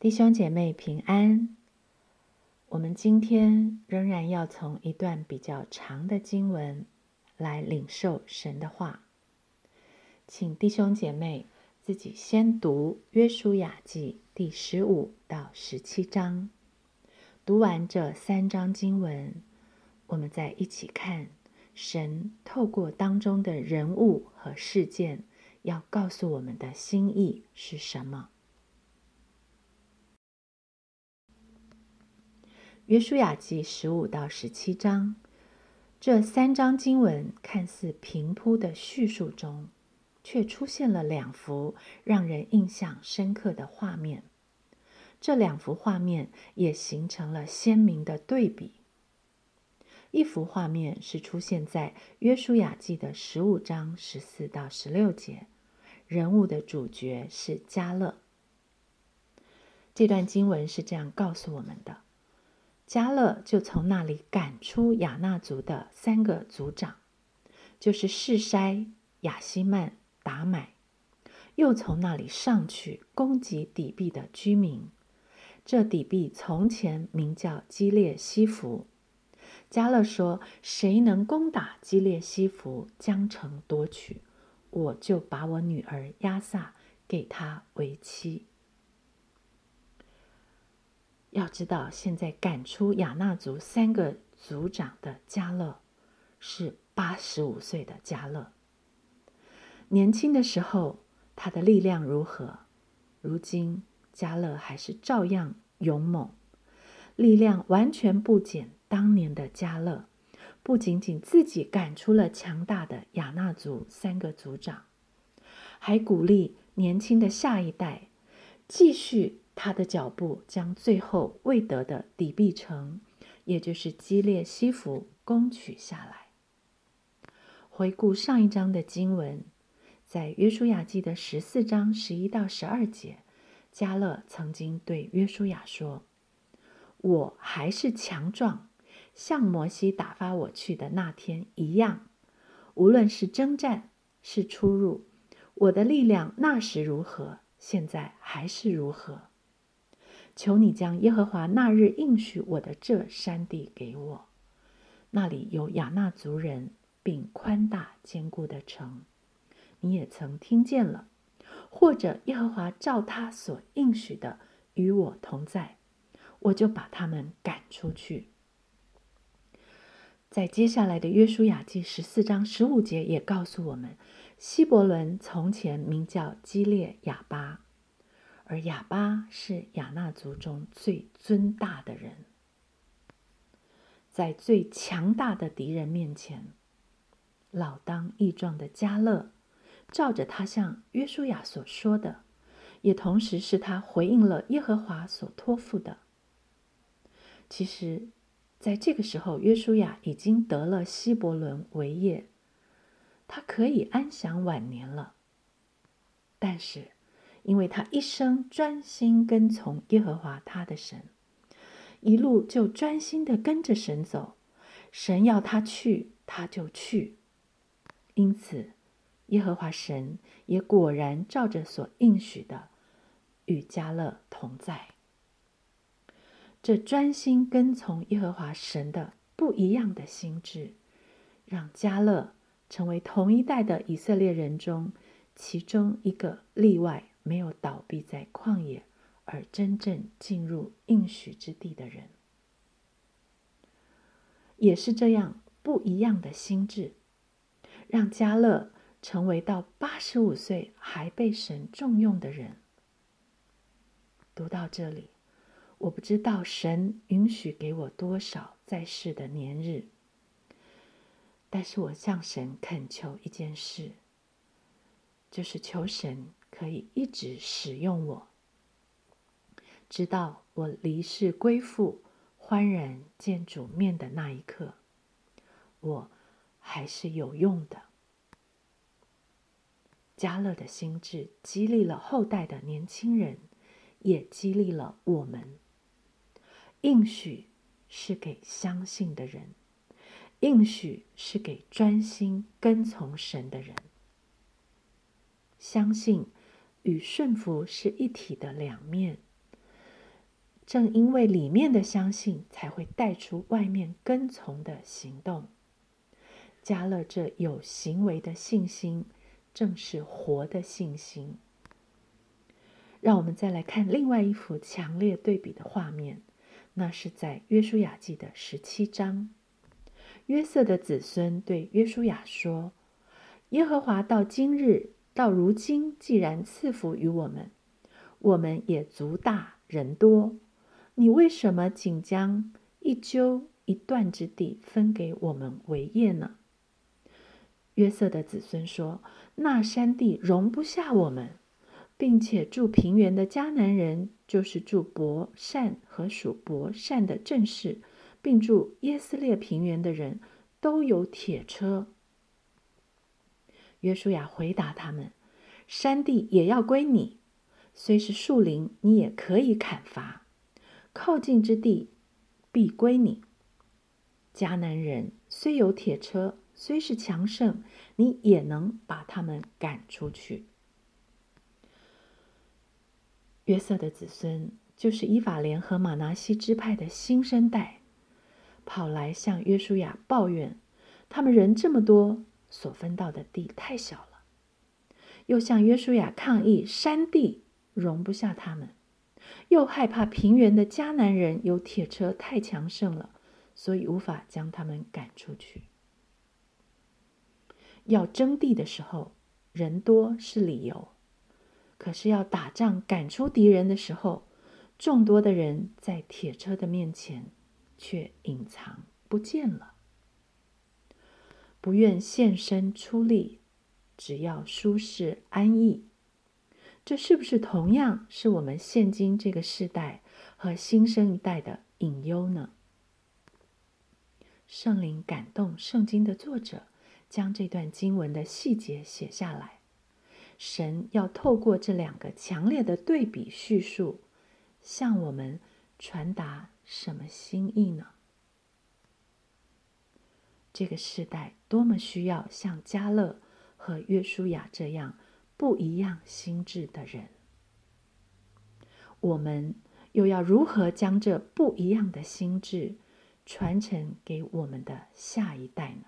弟兄姐妹平安。我们今天仍然要从一段比较长的经文来领受神的话，请弟兄姐妹自己先读《约书亚记》第十五到十七章。读完这三章经文，我们再一起看神透过当中的人物和事件，要告诉我们的心意是什么。约书亚记十五到十七章，这三章经文看似平铺的叙述中，却出现了两幅让人印象深刻的画面。这两幅画面也形成了鲜明的对比。一幅画面是出现在约书亚记的十五章十四到十六节，人物的主角是加勒。这段经文是这样告诉我们的。加勒就从那里赶出亚纳族的三个族长，就是士筛、亚西曼、达买，又从那里上去攻击底壁的居民。这底壁从前名叫基列西弗。加勒说：“谁能攻打基列西弗，将城夺取，我就把我女儿亚萨给他为妻。”要知道，现在赶出亚纳族三个族长的加勒是八十五岁的加勒。年轻的时候，他的力量如何？如今加勒还是照样勇猛，力量完全不减当年的加勒。不仅仅自己赶出了强大的亚纳族三个族长，还鼓励年轻的下一代继续。他的脚步将最后未得的底壁城，也就是基列西弗攻取下来。回顾上一章的经文，在约书亚记的十四章十一到十二节，加勒曾经对约书亚说：“我还是强壮，像摩西打发我去的那天一样。无论是征战，是出入，我的力量那时如何，现在还是如何。”求你将耶和华那日应许我的这山地给我，那里有亚纳族人，并宽大坚固的城。你也曾听见了，或者耶和华照他所应许的与我同在，我就把他们赶出去。在接下来的约书亚记十四章十五节也告诉我们，希伯伦从前名叫基列亚巴。而哑巴是亚纳族中最尊大的人，在最强大的敌人面前，老当益壮的加勒，照着他向约书亚所说的，也同时是他回应了耶和华所托付的。其实，在这个时候，约书亚已经得了希伯伦为业，他可以安享晚年了。但是，因为他一生专心跟从耶和华他的神，一路就专心的跟着神走，神要他去，他就去。因此，耶和华神也果然照着所应许的，与加勒同在。这专心跟从耶和华神的不一样的心智，让加勒成为同一代的以色列人中其中一个例外。没有倒闭在旷野，而真正进入应许之地的人，也是这样不一样的心智，让加勒成为到八十五岁还被神重用的人。读到这里，我不知道神允许给我多少在世的年日，但是我向神恳求一件事，就是求神。可以一直使用我，直到我离世归父、欢然见主面的那一刻，我还是有用的。加勒的心智激励了后代的年轻人，也激励了我们。应许是给相信的人，应许是给专心跟从神的人。相信。与顺服是一体的两面，正因为里面的相信，才会带出外面跟从的行动。加勒这有行为的信心，正是活的信心。让我们再来看另外一幅强烈对比的画面，那是在约书亚记的十七章。约瑟的子孙对约书亚说：“耶和华到今日到如今，既然赐福于我们，我们也族大人多，你为什么仅将一揪一段之地分给我们为业呢？”约瑟的子孙说：“那山地容不下我们。”并且住平原的迦南人，就是住伯善和属伯善的正士，并住耶斯列平原的人，都有铁车。约书亚回答他们：“山地也要归你，虽是树林，你也可以砍伐；靠近之地必归你。迦南人虽有铁车，虽是强盛，你也能把他们赶出去。”约瑟的子孙就是以法莲和马拿西支派的新生代，跑来向约书亚抱怨，他们人这么多，所分到的地太小了；又向约书亚抗议，山地容不下他们，又害怕平原的迦南人有铁车太强盛了，所以无法将他们赶出去。要征地的时候，人多是理由。可是要打仗赶出敌人的时候，众多的人在铁车的面前却隐藏不见了，不愿现身出力，只要舒适安逸。这是不是同样是我们现今这个时代和新生一代的隐忧呢？圣灵感动圣经的作者，将这段经文的细节写下来。神要透过这两个强烈的对比叙述，向我们传达什么心意呢？这个时代多么需要像加勒和约书亚这样不一样心智的人！我们又要如何将这不一样的心智传承给我们的下一代呢？